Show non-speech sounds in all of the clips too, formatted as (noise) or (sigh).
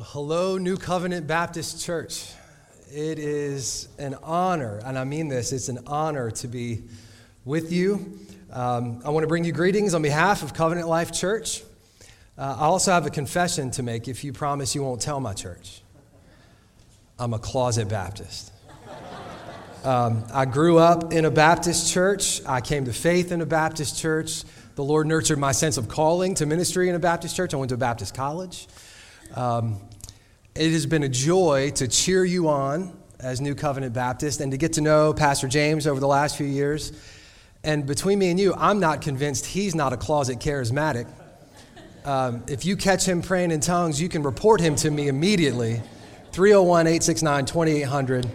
Hello, New Covenant Baptist Church. It is an honor, and I mean this, it's an honor to be with you. Um, I want to bring you greetings on behalf of Covenant Life Church. Uh, I also have a confession to make if you promise you won't tell my church. I'm a closet Baptist. Um, I grew up in a Baptist church. I came to faith in a Baptist church. The Lord nurtured my sense of calling to ministry in a Baptist church. I went to a Baptist college. Um, it has been a joy to cheer you on as New Covenant Baptist and to get to know Pastor James over the last few years. And between me and you, I'm not convinced he's not a closet charismatic. Um, if you catch him praying in tongues, you can report him to me immediately 301 869 2800.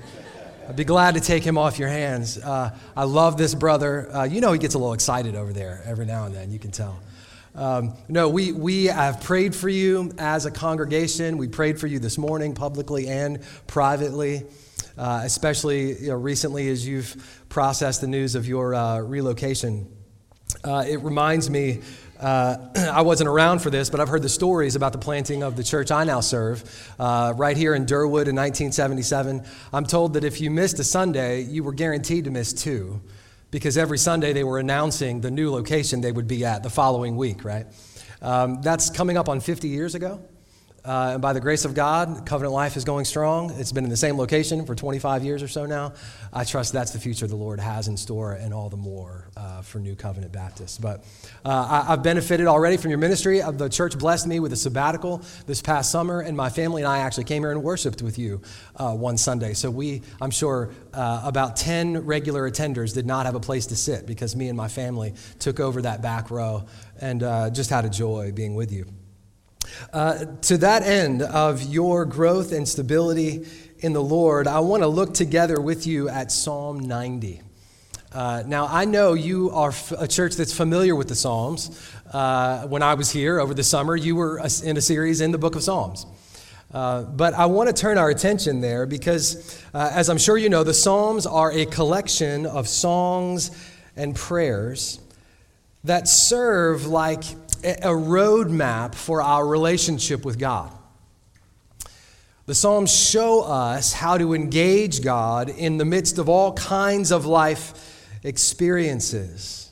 I'd be glad to take him off your hands. Uh, I love this brother. Uh, you know, he gets a little excited over there every now and then, you can tell. Um, no, we, we have prayed for you as a congregation. We prayed for you this morning, publicly and privately, uh, especially you know, recently as you've processed the news of your uh, relocation. Uh, it reminds me, uh, (clears throat) I wasn't around for this, but I've heard the stories about the planting of the church I now serve uh, right here in Derwood in 1977. I'm told that if you missed a Sunday, you were guaranteed to miss two because every Sunday they were announcing the new location they would be at the following week, right? Um, that's coming up on 50 years ago. Uh, and by the grace of God, Covenant Life is going strong. It's been in the same location for 25 years or so now. I trust that's the future the Lord has in store and all the more uh, for New Covenant Baptists. But uh, I, have benefited already from your ministry. Uh, the church blessed me with a sabbatical this past summer, and my family and I actually came here and worshiped with you uh, one Sunday. So we, I'm sure, uh, about 10 regular attenders did not have a place to sit because me and my family took over that back row and just had a joy being with you. Uh, to that end of your growth and stability in the Lord, I want to look together with you at Psalm 90. Uh, now, I know you are f- a church that's familiar with the Psalms. Uh, when I was here over the summer, you were in a series in the book of Psalms. Uh, but I want to turn our attention there because, uh, as I'm sure you know, the Psalms are a collection of songs and prayers that serve like a roadmap for our relationship with God. The Psalms show us how to engage God in the midst of all kinds of life experiences.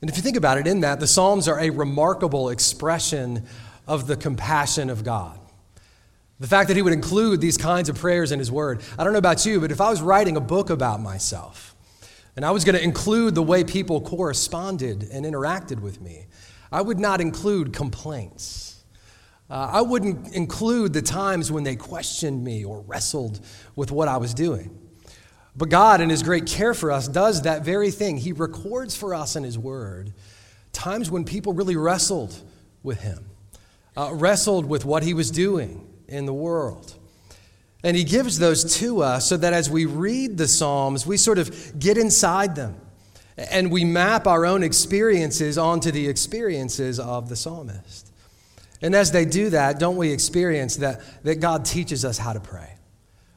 And if you think about it, in that, the Psalms are a remarkable expression of the compassion of God. The fact that He would include these kinds of prayers in His Word. I don't know about you, but if I was writing a book about myself, and I was going to include the way people corresponded and interacted with me, I would not include complaints. Uh, I wouldn't include the times when they questioned me or wrestled with what I was doing. But God, in His great care for us, does that very thing. He records for us in His Word times when people really wrestled with Him, uh, wrestled with what He was doing in the world. And He gives those to us so that as we read the Psalms, we sort of get inside them and we map our own experiences onto the experiences of the psalmist. And as they do that, don't we experience that, that God teaches us how to pray?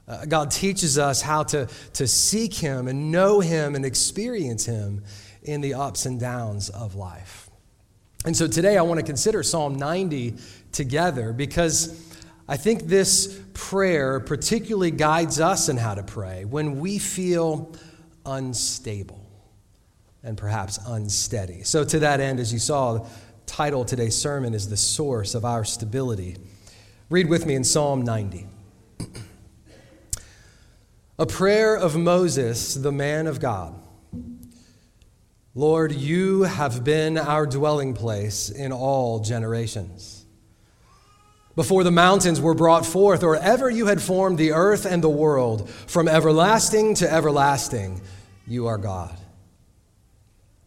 Uh, God teaches us how to, to seek Him and know Him and experience Him in the ups and downs of life. And so today I want to consider Psalm 90 together because I think this prayer particularly guides us in how to pray when we feel unstable and perhaps unsteady. So, to that end, as you saw, the title of today's sermon is The Source of Our Stability. Read with me in Psalm 90. A prayer of Moses, the man of God. Lord, you have been our dwelling place in all generations. Before the mountains were brought forth, or ever you had formed the earth and the world, from everlasting to everlasting, you are God.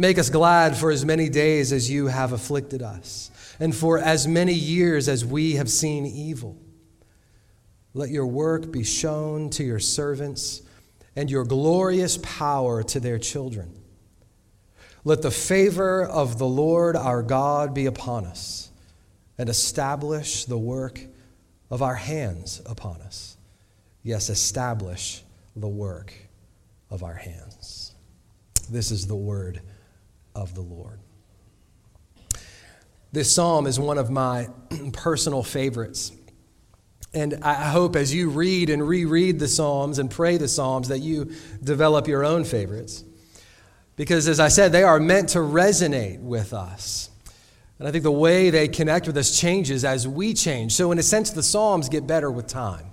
Make us glad for as many days as you have afflicted us, and for as many years as we have seen evil. Let your work be shown to your servants, and your glorious power to their children. Let the favor of the Lord our God be upon us, and establish the work of our hands upon us. Yes, establish the work of our hands. This is the word of the Lord. This psalm is one of my (clears throat) personal favorites. And I hope as you read and reread the Psalms and pray the Psalms that you develop your own favorites. Because as I said, they are meant to resonate with us. And I think the way they connect with us changes as we change. So, in a sense, the Psalms get better with time.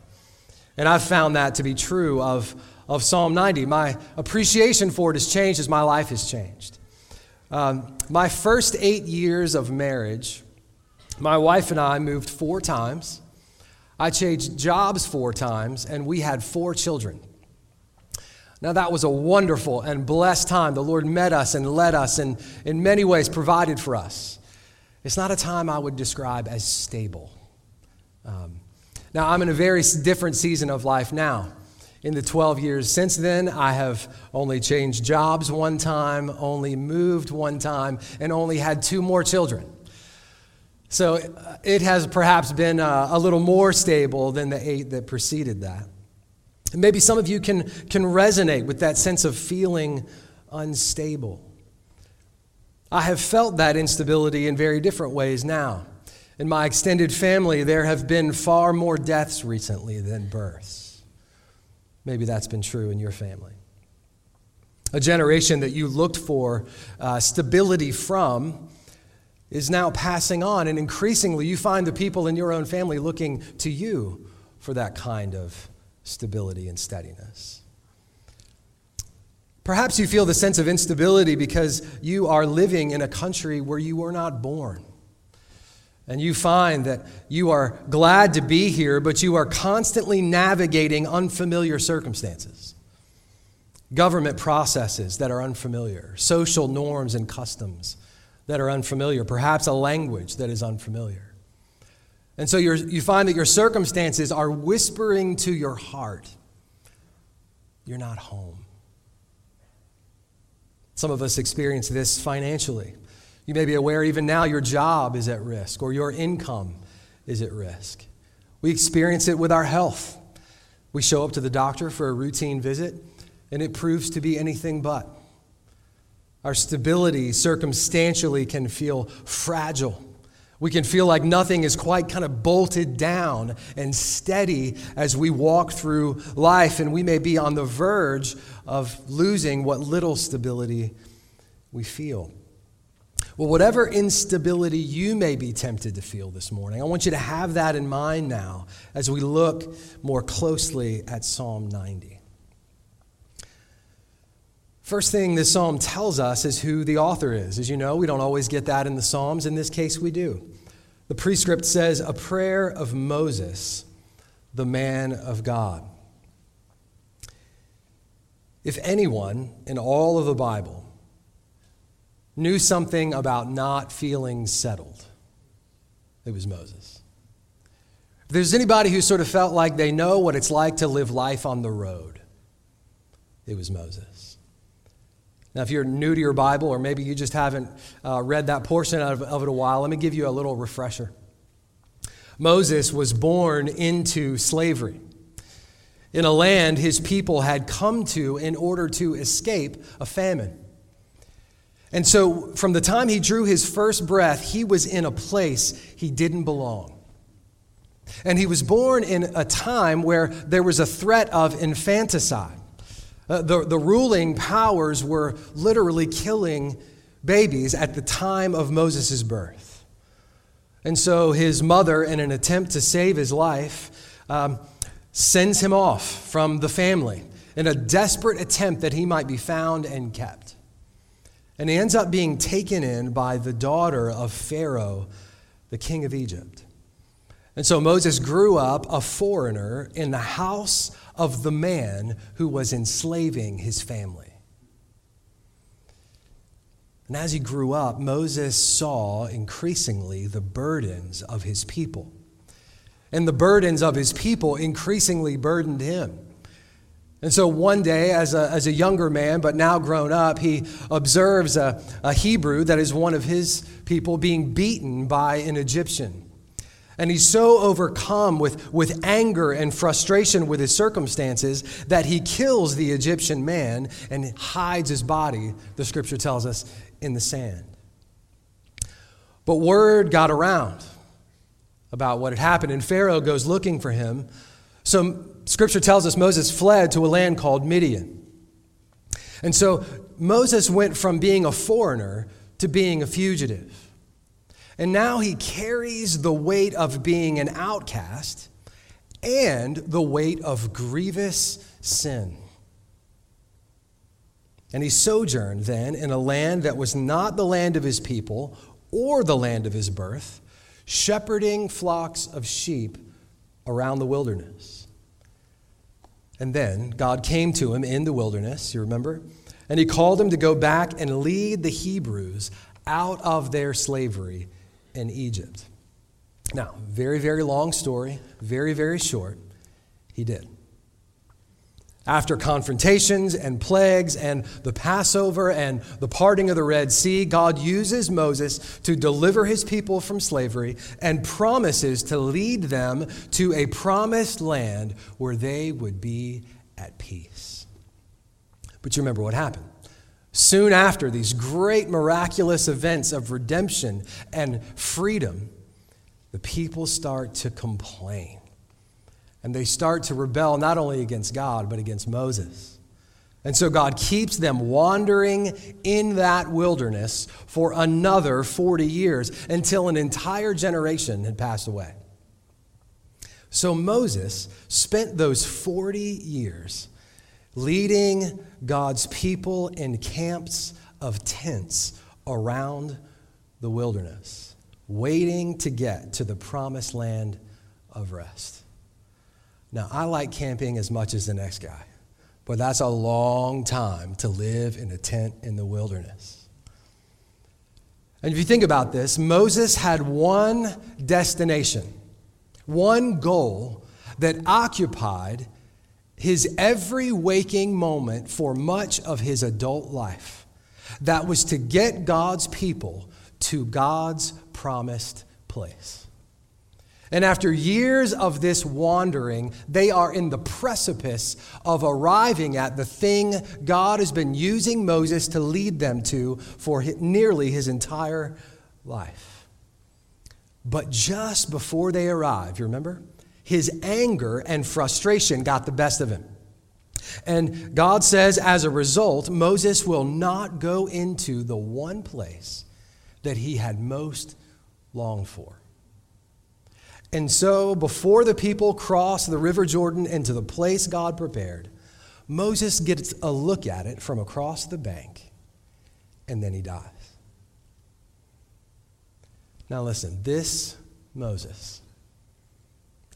And I've found that to be true of, of Psalm 90. My appreciation for it has changed as my life has changed. Um, my first eight years of marriage, my wife and I moved four times. I changed jobs four times, and we had four children. Now, that was a wonderful and blessed time. The Lord met us and led us and, in many ways, provided for us. It's not a time I would describe as stable. Um, now, I'm in a very different season of life now. In the 12 years since then, I have only changed jobs one time, only moved one time, and only had two more children. So uh, it has perhaps been a, uh, a little more stable than the eight that preceded that. And maybe some of you can, can resonate with that sense of feeling unstable. I have felt that instability in very different ways now. In my extended family, there have been far more deaths recently than births. Maybe that's been true in your family. A generation that you looked for uh, stability from is now passing on, and increasingly you find the people in your own family looking to you for that kind of stability and steadiness. Perhaps you feel the sense of instability because you are living in a country where you were not born. And you find that you are glad to be here, but you are constantly navigating unfamiliar circumstances. Government processes that are unfamiliar, social norms and customs that are unfamiliar, perhaps a language that is unfamiliar. And so you find that your circumstances are whispering to your heart, You're not home. Some of us experience this financially. You may be aware even now your job is at risk or your income is at risk. We experience it with our health. We show up to the doctor for a routine visit and it proves to be anything but. Our stability circumstantially can feel fragile. We can feel like nothing is quite kind of bolted down and steady as we walk through life, and we may be on the verge of losing what little stability we feel. Well, whatever instability you may be tempted to feel this morning, I want you to have that in mind now as we look more closely at Psalm 90. First thing this psalm tells us is who the author is. As you know, we don't always get that in the Psalms. In this case, we do. The prescript says, A prayer of Moses, the man of God. If anyone in all of the Bible knew something about not feeling settled, it was Moses. If there's anybody who sort of felt like they know what it's like to live life on the road, it was Moses. Now, if you're new to your Bible, or maybe you just haven't uh, read that portion of, of it a while, let me give you a little refresher. Moses was born into slavery in a land his people had come to in order to escape a famine. And so, from the time he drew his first breath, he was in a place he didn't belong. And he was born in a time where there was a threat of infanticide. Uh, the, the ruling powers were literally killing babies at the time of Moses' birth. And so his mother, in an attempt to save his life, um, sends him off from the family in a desperate attempt that he might be found and kept. And he ends up being taken in by the daughter of Pharaoh, the king of Egypt. And so Moses grew up a foreigner in the house of the man who was enslaving his family. And as he grew up, Moses saw increasingly the burdens of his people. And the burdens of his people increasingly burdened him. And so one day, as a, as a younger man, but now grown up, he observes a, a Hebrew that is one of his people being beaten by an Egyptian. And he's so overcome with, with anger and frustration with his circumstances that he kills the Egyptian man and hides his body, the scripture tells us, in the sand. But word got around about what had happened, and Pharaoh goes looking for him. So scripture tells us Moses fled to a land called Midian. And so Moses went from being a foreigner to being a fugitive. And now he carries the weight of being an outcast and the weight of grievous sin. And he sojourned then in a land that was not the land of his people or the land of his birth, shepherding flocks of sheep around the wilderness. And then God came to him in the wilderness, you remember? And he called him to go back and lead the Hebrews out of their slavery in Egypt. Now, very, very long story, very, very short. He did. After confrontations and plagues and the Passover and the parting of the Red Sea, God uses Moses to deliver his people from slavery and promises to lead them to a promised land where they would be at peace. But you remember what happened. Soon after these great miraculous events of redemption and freedom, the people start to complain. And they start to rebel not only against God, but against Moses. And so God keeps them wandering in that wilderness for another 40 years until an entire generation had passed away. So Moses spent those 40 years leading God's people in camps of tents around the wilderness, waiting to get to the promised land of rest. Now, I like camping as much as the next guy, but that's a long time to live in a tent in the wilderness. And if you think about this, Moses had one destination, one goal that occupied his every waking moment for much of his adult life. That was to get God's people to God's promised place. And after years of this wandering, they are in the precipice of arriving at the thing God has been using Moses to lead them to for nearly his entire life. But just before they arrive, you remember? his anger and frustration got the best of him. And God says, as a result, Moses will not go into the one place that he had most longed for. And so, before the people cross the River Jordan into the place God prepared, Moses gets a look at it from across the bank, and then he dies. Now, listen, this Moses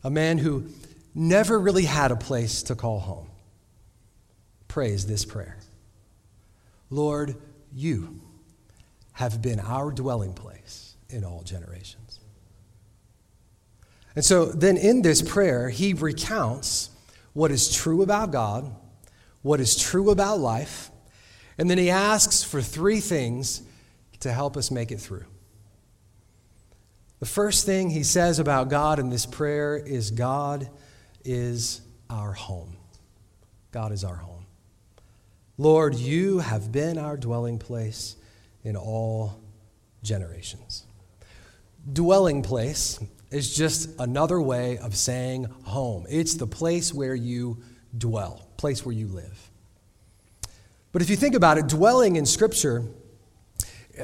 a man who never really had a place to call home, prays this prayer Lord, you have been our dwelling place in all generations. And so then in this prayer, he recounts what is true about God, what is true about life, and then he asks for three things to help us make it through. The first thing he says about God in this prayer is God is our home. God is our home. Lord, you have been our dwelling place in all generations. Dwelling place is just another way of saying home. It's the place where you dwell, place where you live. But if you think about it, dwelling in Scripture,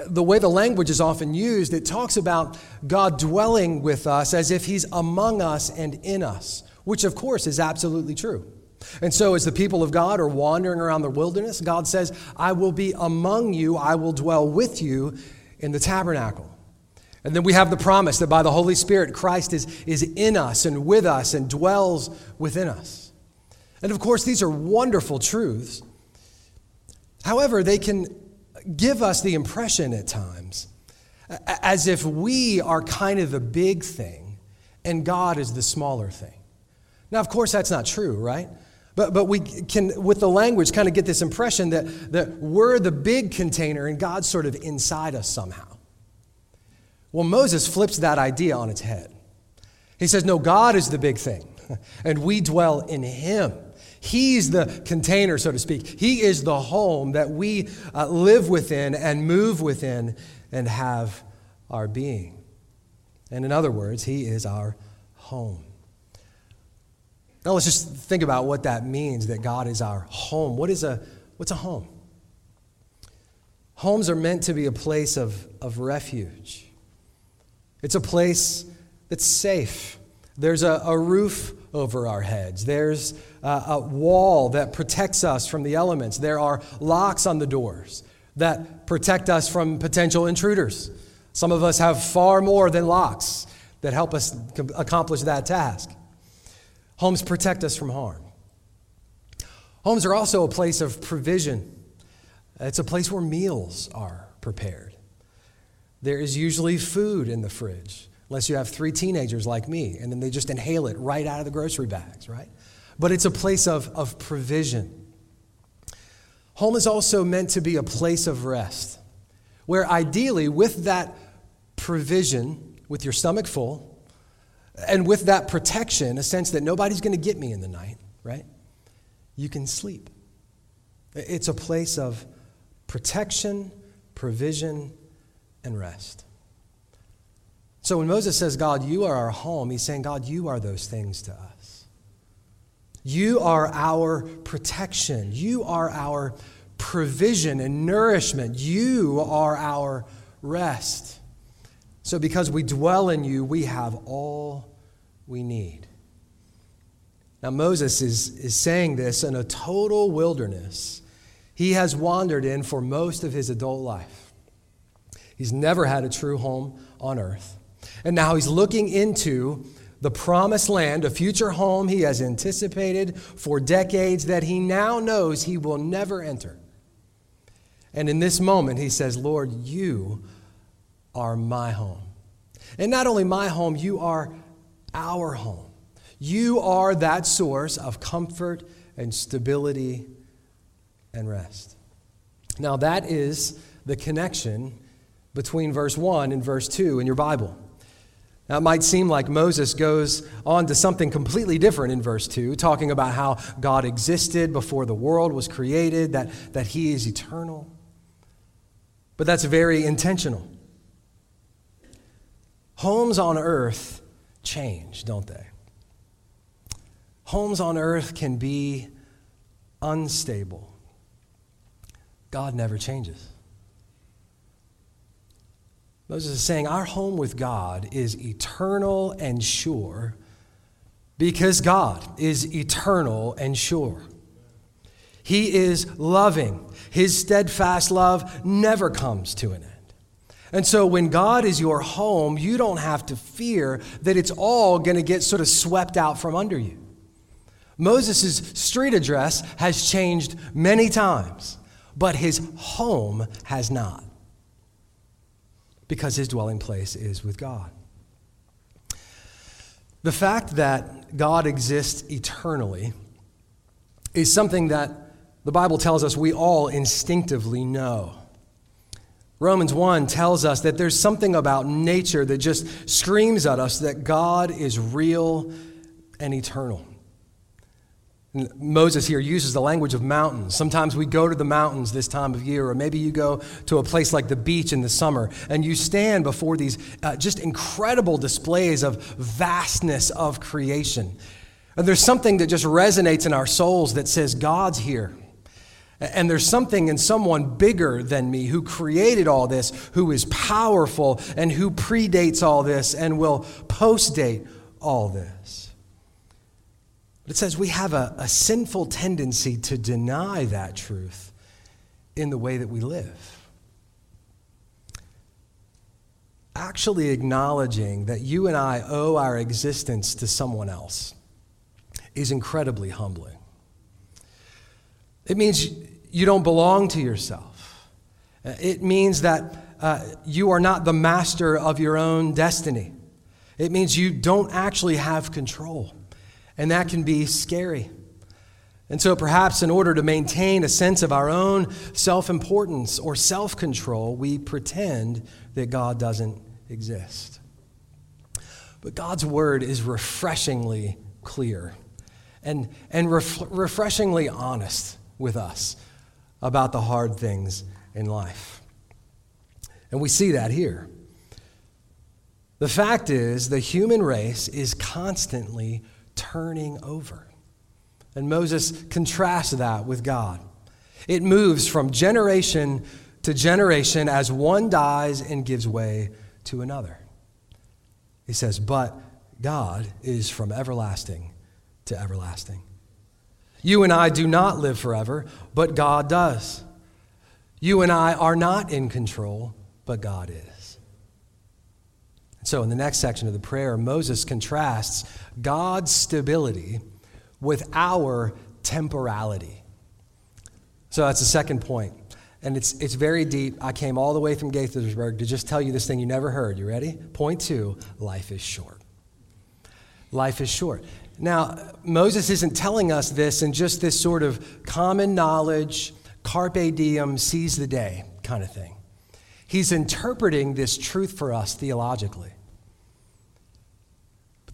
the way the language is often used, it talks about God dwelling with us as if He's among us and in us, which of course is absolutely true. And so, as the people of God are wandering around the wilderness, God says, I will be among you, I will dwell with you in the tabernacle. And then we have the promise that by the Holy Spirit, Christ is, is in us and with us and dwells within us. And of course, these are wonderful truths. However, they can give us the impression at times as if we are kind of the big thing and God is the smaller thing. Now, of course, that's not true, right? But, but we can, with the language, kind of get this impression that, that we're the big container and God's sort of inside us somehow. Well, Moses flips that idea on its head. He says, No, God is the big thing, (laughs) and we dwell in Him. He's the container, so to speak. He is the home that we uh, live within and move within and have our being. And in other words, He is our home. Now let's just think about what that means that God is our home. What is a, what's a home? Homes are meant to be a place of, of refuge. It's a place that's safe. There's a, a roof over our heads. There's a, a wall that protects us from the elements. There are locks on the doors that protect us from potential intruders. Some of us have far more than locks that help us accomplish that task. Homes protect us from harm. Homes are also a place of provision, it's a place where meals are prepared. There is usually food in the fridge, unless you have three teenagers like me, and then they just inhale it right out of the grocery bags, right? But it's a place of, of provision. Home is also meant to be a place of rest, where ideally, with that provision, with your stomach full, and with that protection, a sense that nobody's going to get me in the night, right? You can sleep. It's a place of protection, provision, and rest. So when Moses says, God, you are our home, he's saying, God, you are those things to us. You are our protection. You are our provision and nourishment. You are our rest. So because we dwell in you, we have all we need. Now, Moses is, is saying this in a total wilderness he has wandered in for most of his adult life. He's never had a true home on earth. And now he's looking into the promised land, a future home he has anticipated for decades that he now knows he will never enter. And in this moment, he says, Lord, you are my home. And not only my home, you are our home. You are that source of comfort and stability and rest. Now, that is the connection between verse 1 and verse 2 in your Bible. Now, it might seem like Moses goes on to something completely different in verse 2, talking about how God existed before the world was created, that, that he is eternal. But that's very intentional. Homes on earth change, don't they? Homes on earth can be unstable. God never changes. Moses is saying our home with God is eternal and sure because God is eternal and sure. He is loving. His steadfast love never comes to an end. And so when God is your home, you don't have to fear that it's all going to get sort of swept out from under you. Moses' street address has changed many times, but his home has not because his dwelling place is with God. The fact that God exists eternally is something that the Bible tells us we all instinctively know. Romans 1 tells us that there's something about nature that just screams at us that God is real and eternal. Moses here uses the language of mountains. Sometimes we go to the mountains this time of year, or maybe you go to a place like the beach in the summer, and you stand before these uh, just incredible displays of vastness of creation. And there's something that just resonates in our souls that says, God's here. And there's something in someone bigger than me who created all this, who is powerful, and who predates all this and will postdate all this. But it says we have a, a sinful tendency to deny that truth in the way that we live. Actually acknowledging that you and I owe our existence to someone else is incredibly humbling. It means you don't belong to yourself. It means that uh, you are not the master of your own destiny. It means you don't actually have control. And that can be scary. And so, perhaps in order to maintain a sense of our own self importance or self control, we pretend that God doesn't exist. But God's word is refreshingly clear and, and ref- refreshingly honest with us about the hard things in life. And we see that here. The fact is, the human race is constantly turning over. And Moses contrasts that with God. It moves from generation to generation as one dies and gives way to another. He says, But God is from everlasting to everlasting. You and I do not live forever, but God does. You and I are not in control, but God is. So, in the next section of the prayer, Moses contrasts God's stability with our temporality. So, that's the second point. And it's, it's very deep. I came all the way from Gaithersburg to just tell you this thing you never heard. You ready? Point two life is short. Life is short. Now, Moses isn't telling us this in just this sort of common knowledge, carpe diem, seize the day kind of thing. He's interpreting this truth for us theologically.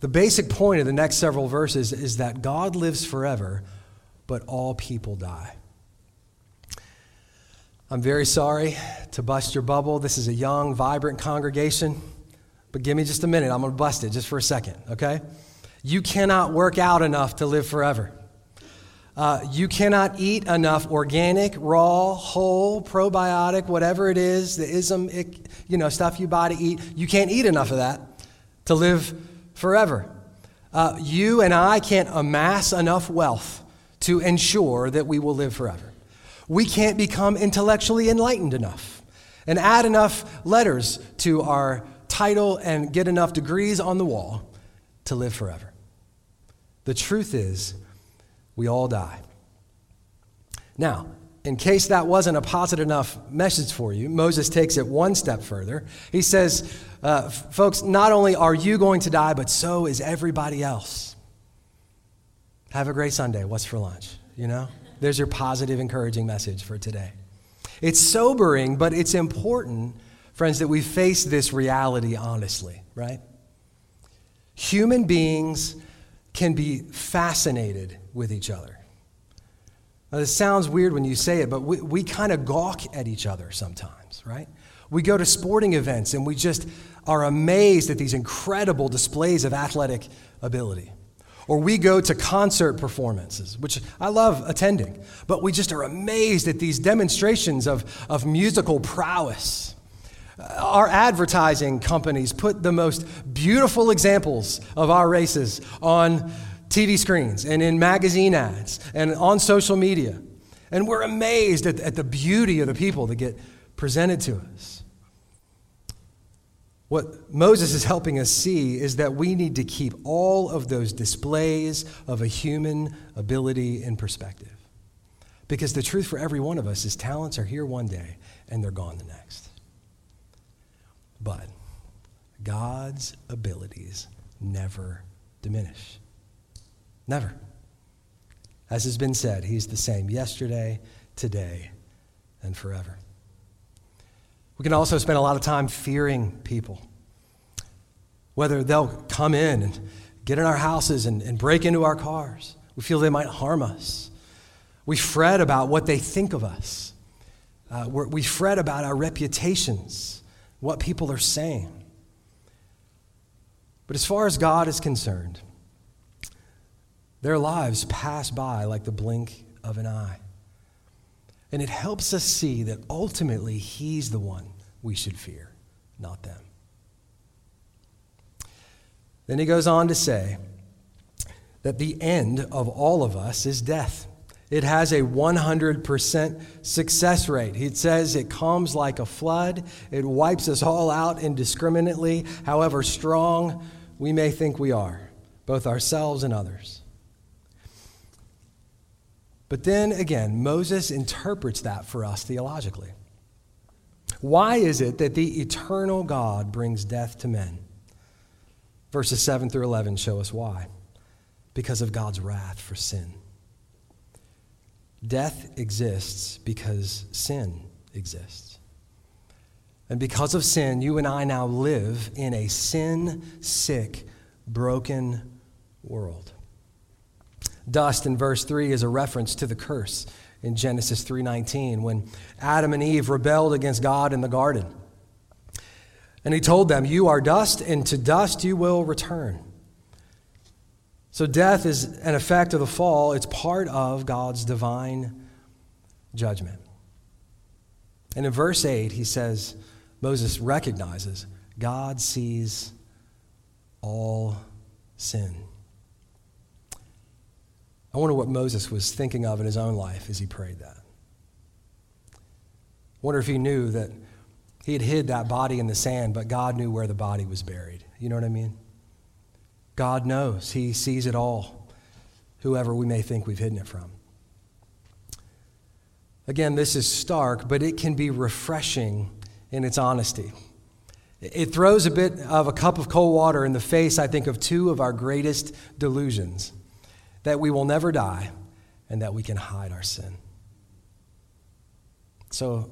The basic point of the next several verses is that God lives forever, but all people die. I'm very sorry to bust your bubble. This is a young, vibrant congregation, but give me just a minute. I'm going to bust it just for a second, okay? You cannot work out enough to live forever. Uh, you cannot eat enough organic, raw, whole, probiotic, whatever it is, the ism, you know, stuff you buy to eat. You can't eat enough of that to live forever. Uh, you and I can't amass enough wealth to ensure that we will live forever. We can't become intellectually enlightened enough and add enough letters to our title and get enough degrees on the wall to live forever. The truth is, we all die. Now, in case that wasn't a positive enough message for you, Moses takes it one step further. He says, uh, folks, not only are you going to die, but so is everybody else. Have a great Sunday. What's for lunch? You know? There's your positive, encouraging message for today. It's sobering, but it's important, friends, that we face this reality honestly, right? Human beings can be fascinated with each other. Now, this sounds weird when you say it, but we, we kind of gawk at each other sometimes, right? We go to sporting events and we just are amazed at these incredible displays of athletic ability. Or we go to concert performances, which I love attending, but we just are amazed at these demonstrations of, of musical prowess. Uh, our advertising companies put the most beautiful examples of our races on TV screens and in magazine ads and on social media. And we're amazed at, at the beauty of the people that get presented to us. What Moses is helping us see is that we need to keep all of those displays of a human ability in perspective. Because the truth for every one of us is talents are here one day and they're gone the next. But God's abilities never diminish. Never. As has been said, He's the same yesterday, today, and forever. We can also spend a lot of time fearing people, whether they'll come in and get in our houses and, and break into our cars. We feel they might harm us. We fret about what they think of us. Uh, we fret about our reputations, what people are saying. But as far as God is concerned, their lives pass by like the blink of an eye. And it helps us see that ultimately He's the one we should fear, not them. Then he goes on to say that the end of all of us is death. It has a 100% success rate. He says it comes like a flood. It wipes us all out indiscriminately, however strong we may think we are, both ourselves and others. But then again, Moses interprets that for us theologically. Why is it that the eternal God brings death to men? Verses 7 through 11 show us why. Because of God's wrath for sin. Death exists because sin exists. And because of sin, you and I now live in a sin sick, broken world. Dust in verse 3 is a reference to the curse in Genesis 3:19 when Adam and Eve rebelled against God in the garden. And he told them, "You are dust and to dust you will return." So death is an effect of the fall. It's part of God's divine judgment. And in verse 8 he says Moses recognizes God sees all sin. I wonder what Moses was thinking of in his own life as he prayed that. I wonder if he knew that he had hid that body in the sand, but God knew where the body was buried. You know what I mean? God knows. He sees it all, whoever we may think we've hidden it from. Again, this is stark, but it can be refreshing in its honesty. It throws a bit of a cup of cold water in the face, I think, of two of our greatest delusions that we will never die, and that we can hide our sin. So,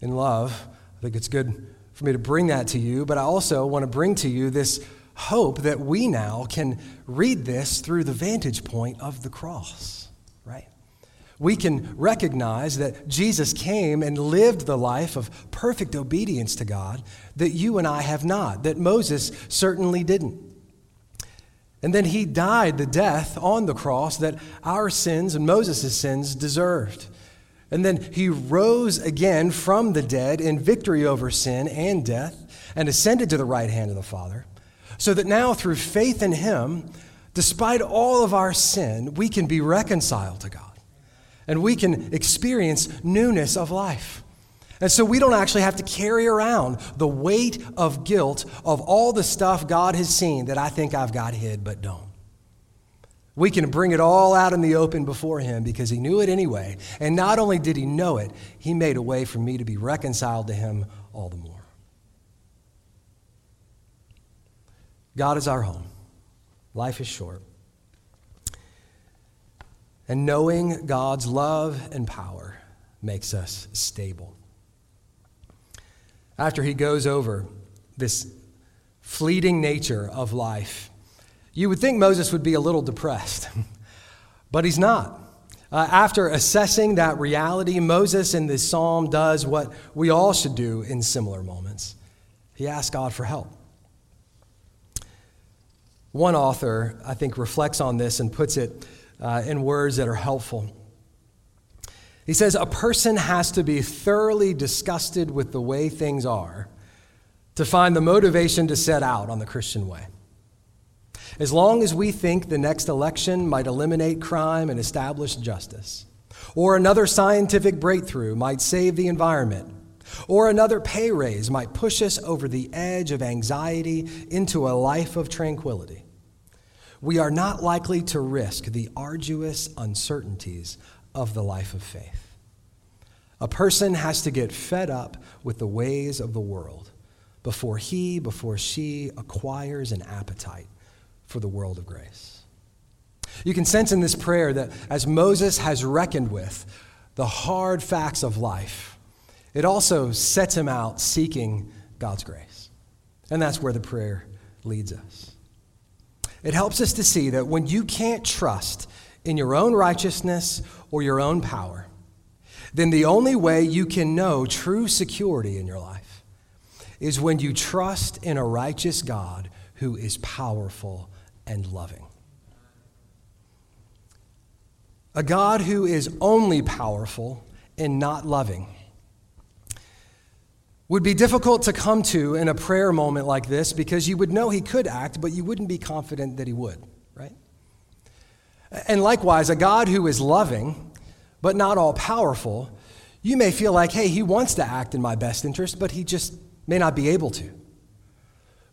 in love, I think it's good for me to bring that to you, but I also want to bring to you this hope that we now can read this through the vantage point of the cross, right? We can recognize that Jesus came and lived the life of perfect obedience to God that you and I have not, that Moses certainly didn't. And then he died the death on the cross that our sins and Moses' sins deserved. And then he rose again from the dead in victory over sin and death and ascended to the right hand of the Father, so that now through faith in him, despite all of our sin, we can be reconciled to God and we can experience newness of life. And so we don't actually have to carry around the weight of guilt of all the stuff God has seen that I think I've got hid but don't. We can bring it all out in the open before Him because He knew it anyway. And not only did He know it, He made a way for me to be reconciled to Him all the more. God is our home. Life is short. And knowing God's love and power makes us stable after he goes over this fleeting nature of life, you would think Moses would be a little depressed, (laughs) but he's not. Uh, after assessing that reality, Moses in this psalm does what we all should do in similar moments he asks God for help. One author, I think, reflects on this and puts it uh, in words that are helpful. He says a person has to be thoroughly disgusted with the way things are to find the motivation to set out on the Christian way. As long as we think the next election might eliminate crime and establish justice, or another scientific breakthrough might save the environment, or another pay raise might push us over the edge of anxiety into a life of tranquility, we are not likely to risk the arduous uncertainties of the life of faith. A person has to get fed up with the ways of the world before he, before she acquires an appetite for the world of grace. You can sense in this prayer that as Moses has reckoned with the hard facts of life, it also sets him out seeking God's grace. And that's where the prayer leads us. It helps us to see that when you can't trust in your own righteousness or your own power, then the only way you can know true security in your life is when you trust in a righteous God who is powerful and loving. A God who is only powerful and not loving would be difficult to come to in a prayer moment like this because you would know he could act, but you wouldn't be confident that he would? And likewise, a God who is loving, but not all powerful, you may feel like, hey, he wants to act in my best interest, but he just may not be able to.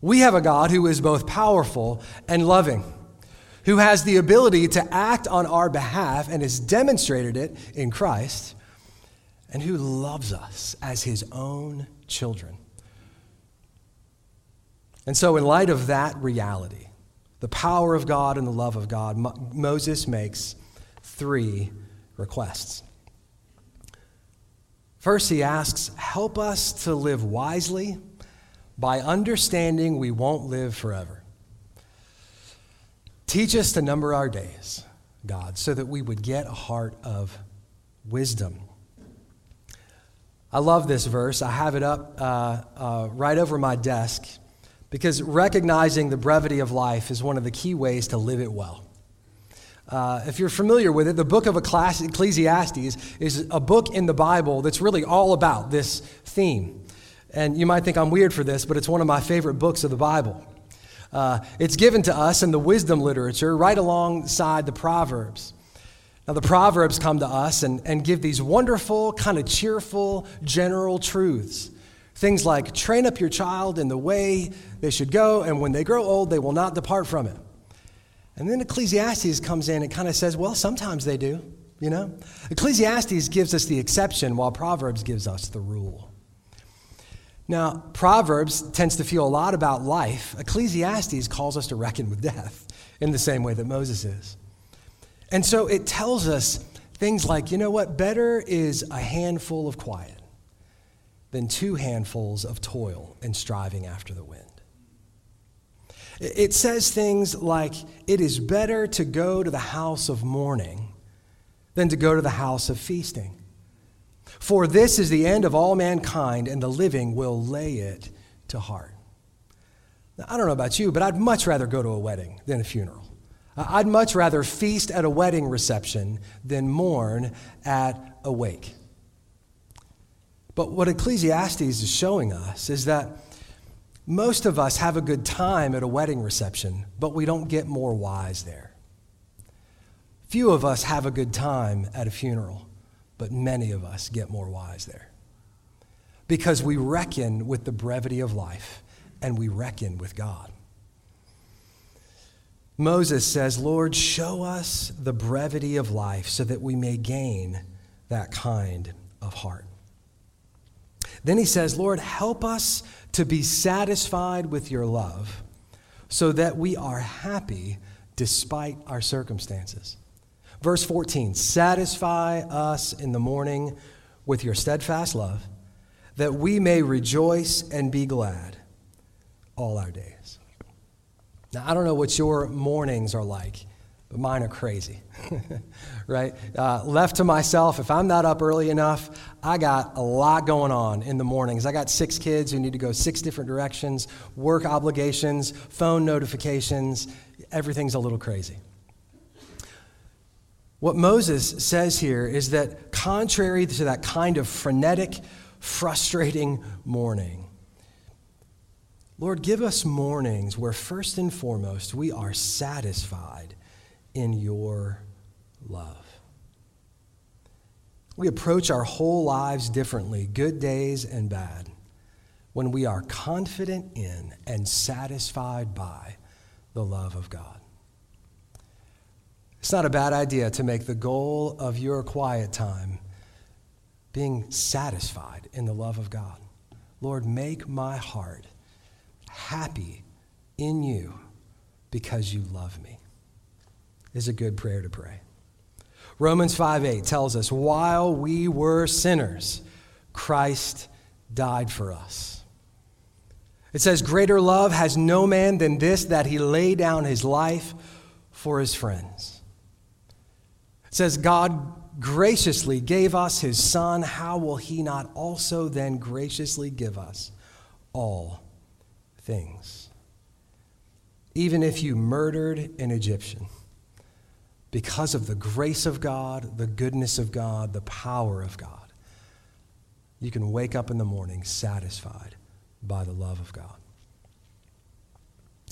We have a God who is both powerful and loving, who has the ability to act on our behalf and has demonstrated it in Christ, and who loves us as his own children. And so, in light of that reality, the power of God and the love of God, Mo- Moses makes three requests. First, he asks, Help us to live wisely by understanding we won't live forever. Teach us to number our days, God, so that we would get a heart of wisdom. I love this verse. I have it up uh, uh, right over my desk because recognizing the brevity of life is one of the key ways to live it well. Uh, if you're familiar with it, the book of Ecclesiastes is a book in the Bible that's really all about this theme. And you might think I'm weird for this, but it's one of my favorite books of the Bible. Uh, it's given to us in the wisdom literature right alongside the Proverbs. Now, the Proverbs come to us and, and give these wonderful, kind of cheerful, general truths. Things like train up your child in the way they should go, and when they grow old, they will not depart from it. And then Ecclesiastes comes in and kind of says, well, sometimes they do, you know? Ecclesiastes gives us the exception, while Proverbs gives us the rule. Now, Proverbs tends to feel a lot about life. Ecclesiastes calls us to reckon with death in the same way that Moses is. And so it tells us things like, you know what, better is a handful of quiet than two handfuls of toil and striving after the wind. It says things like, it is better to go to the house of mourning than to go to the house of feasting. For this is the end of all mankind, and the living will lay it to heart. Now, I don't know about you, but I'd much rather go to a wedding than a funeral. I'd much rather feast at a wedding reception than mourn at a wake. But what Ecclesiastes is showing us is that most of us have a good time at a wedding reception, but we don't get more wise there. Few of us have a good time at a funeral, but many of us get more wise there. Because we reckon with the brevity of life and we reckon with God. Moses says, Lord, show us the brevity of life so that we may gain that kind of heart. Then he says, Lord, help us to be satisfied with your love so that we are happy despite our circumstances. Verse 14 Satisfy us in the morning with your steadfast love, that we may rejoice and be glad all our days. Now, I don't know what your mornings are like, but mine are crazy, (laughs) right? Uh, left to myself, if I'm not up early enough, I got a lot going on in the mornings. I got six kids who need to go six different directions, work obligations, phone notifications. Everything's a little crazy. What Moses says here is that, contrary to that kind of frenetic, frustrating morning, Lord, give us mornings where first and foremost we are satisfied in your love. We approach our whole lives differently, good days and bad, when we are confident in and satisfied by the love of God. It's not a bad idea to make the goal of your quiet time being satisfied in the love of God. Lord, make my heart happy in you because you love me. Is a good prayer to pray. Romans 5 8 tells us, while we were sinners, Christ died for us. It says, Greater love has no man than this, that he lay down his life for his friends. It says, God graciously gave us his Son. How will he not also then graciously give us all things? Even if you murdered an Egyptian, because of the grace of God, the goodness of God, the power of God, you can wake up in the morning satisfied by the love of God.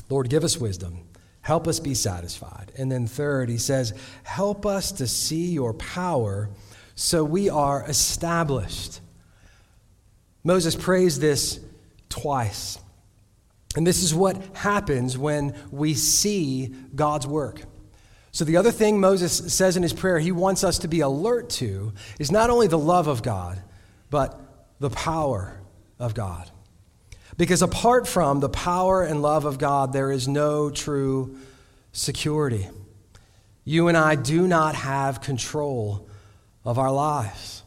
Lord, give us wisdom. Help us be satisfied. And then, third, he says, Help us to see your power so we are established. Moses prays this twice. And this is what happens when we see God's work. So, the other thing Moses says in his prayer he wants us to be alert to is not only the love of God, but the power of God. Because apart from the power and love of God, there is no true security. You and I do not have control of our lives.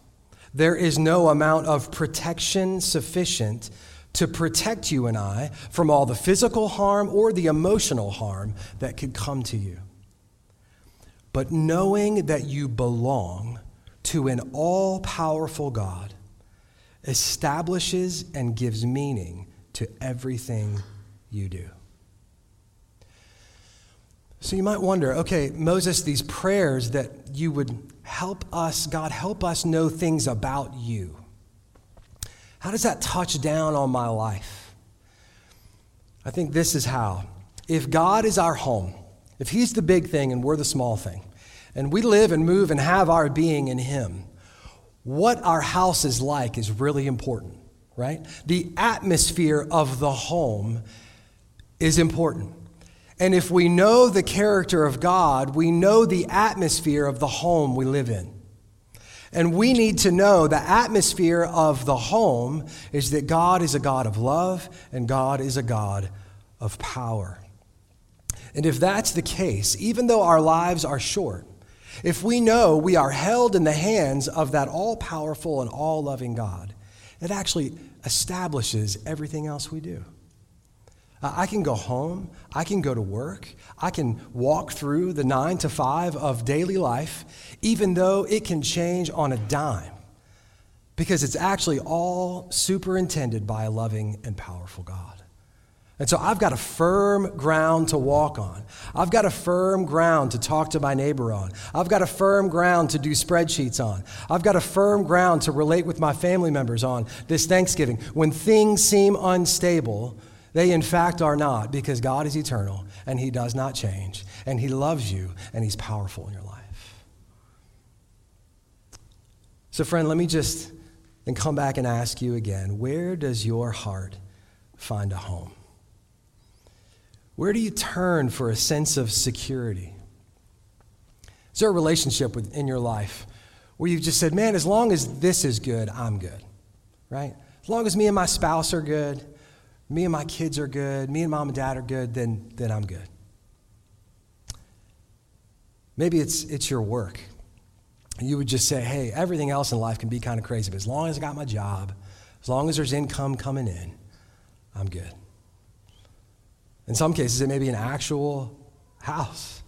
There is no amount of protection sufficient to protect you and I from all the physical harm or the emotional harm that could come to you. But knowing that you belong to an all powerful God establishes and gives meaning to everything you do. So you might wonder okay, Moses, these prayers that you would help us, God, help us know things about you. How does that touch down on my life? I think this is how. If God is our home, if He's the big thing and we're the small thing, and we live and move and have our being in Him, what our house is like is really important, right? The atmosphere of the home is important. And if we know the character of God, we know the atmosphere of the home we live in. And we need to know the atmosphere of the home is that God is a God of love and God is a God of power. And if that's the case, even though our lives are short, if we know we are held in the hands of that all powerful and all loving God, it actually establishes everything else we do. I can go home, I can go to work, I can walk through the nine to five of daily life, even though it can change on a dime, because it's actually all superintended by a loving and powerful God. And so I've got a firm ground to walk on. I've got a firm ground to talk to my neighbor on. I've got a firm ground to do spreadsheets on. I've got a firm ground to relate with my family members on this Thanksgiving. When things seem unstable, they in fact are not because God is eternal and He does not change and He loves you and He's powerful in your life. So, friend, let me just then come back and ask you again where does your heart find a home? Where do you turn for a sense of security? Is there a relationship in your life where you've just said, man, as long as this is good, I'm good, right? As long as me and my spouse are good, me and my kids are good, me and mom and dad are good, then, then I'm good. Maybe it's, it's your work. You would just say, hey, everything else in life can be kind of crazy, but as long as I got my job, as long as there's income coming in, I'm good. In some cases, it may be an actual house.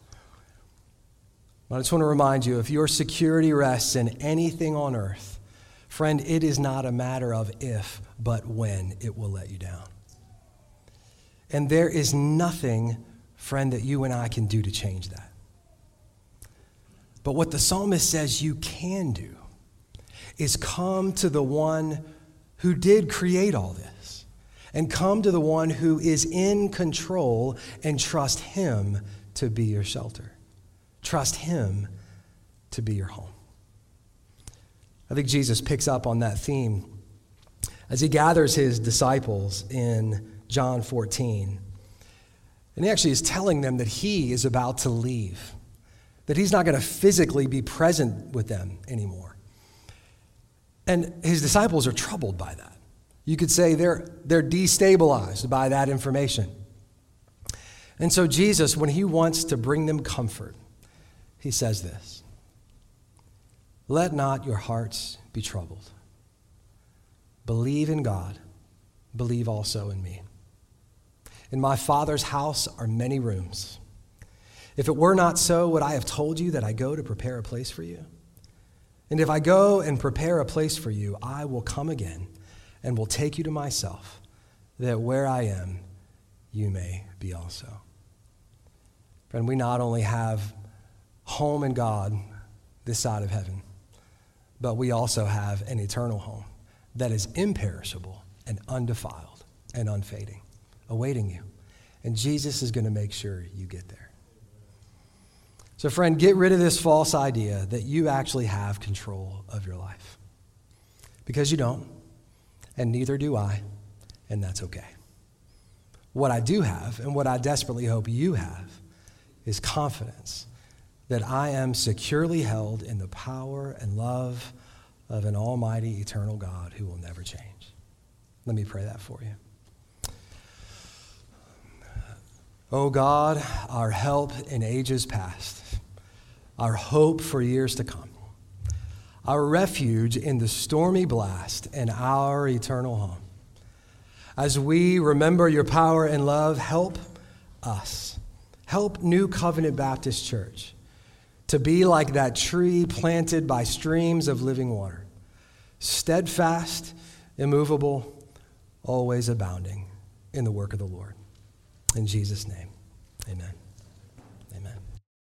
But I just want to remind you if your security rests in anything on earth, friend, it is not a matter of if, but when it will let you down. And there is nothing, friend, that you and I can do to change that. But what the psalmist says you can do is come to the one who did create all this and come to the one who is in control and trust him to be your shelter. Trust him to be your home. I think Jesus picks up on that theme as he gathers his disciples in John 14. And he actually is telling them that he is about to leave, that he's not going to physically be present with them anymore. And his disciples are troubled by that. You could say they're, they're destabilized by that information. And so, Jesus, when he wants to bring them comfort, he says this Let not your hearts be troubled. Believe in God, believe also in me. In my Father's house are many rooms. If it were not so, would I have told you that I go to prepare a place for you? And if I go and prepare a place for you, I will come again and will take you to myself, that where I am, you may be also. Friend, we not only have home in God this side of heaven, but we also have an eternal home that is imperishable and undefiled and unfading, awaiting you. And Jesus is going to make sure you get there. So, friend, get rid of this false idea that you actually have control of your life. Because you don't, and neither do I, and that's okay. What I do have, and what I desperately hope you have, is confidence that I am securely held in the power and love of an almighty, eternal God who will never change. Let me pray that for you. O oh God, our help in ages past, our hope for years to come, our refuge in the stormy blast, and our eternal home. As we remember your power and love, help us. Help New Covenant Baptist Church to be like that tree planted by streams of living water, steadfast, immovable, always abounding in the work of the Lord. In Jesus' name, amen. Amen.